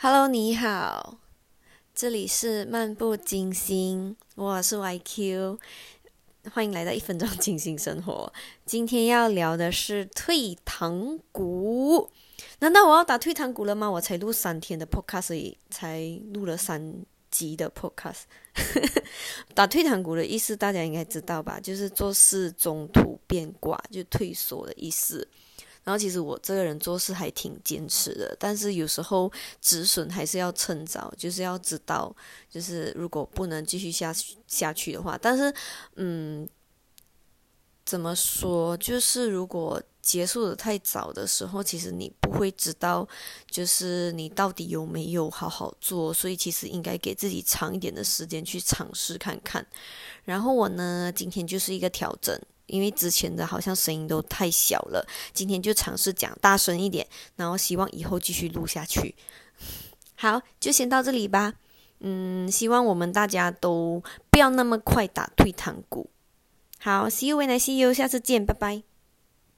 Hello，你好，这里是漫不经心，我是 YQ，欢迎来到一分钟清新生活。今天要聊的是退堂鼓，难道我要打退堂鼓了吗？我才录三天的 Podcast，才录了三集的 Podcast。打退堂鼓的意思大家应该知道吧？就是做事中途变卦，就退缩的意思。然后其实我这个人做事还挺坚持的，但是有时候止损还是要趁早，就是要知道，就是如果不能继续下去下去的话，但是嗯，怎么说？就是如果结束的太早的时候，其实你不会知道，就是你到底有没有好好做，所以其实应该给自己长一点的时间去尝试看看。然后我呢，今天就是一个调整。因为之前的好像声音都太小了，今天就尝试讲大声一点，然后希望以后继续录下去。好，就先到这里吧。嗯，希望我们大家都不要那么快打退堂鼓。好，See you when I see you，下次见，拜拜。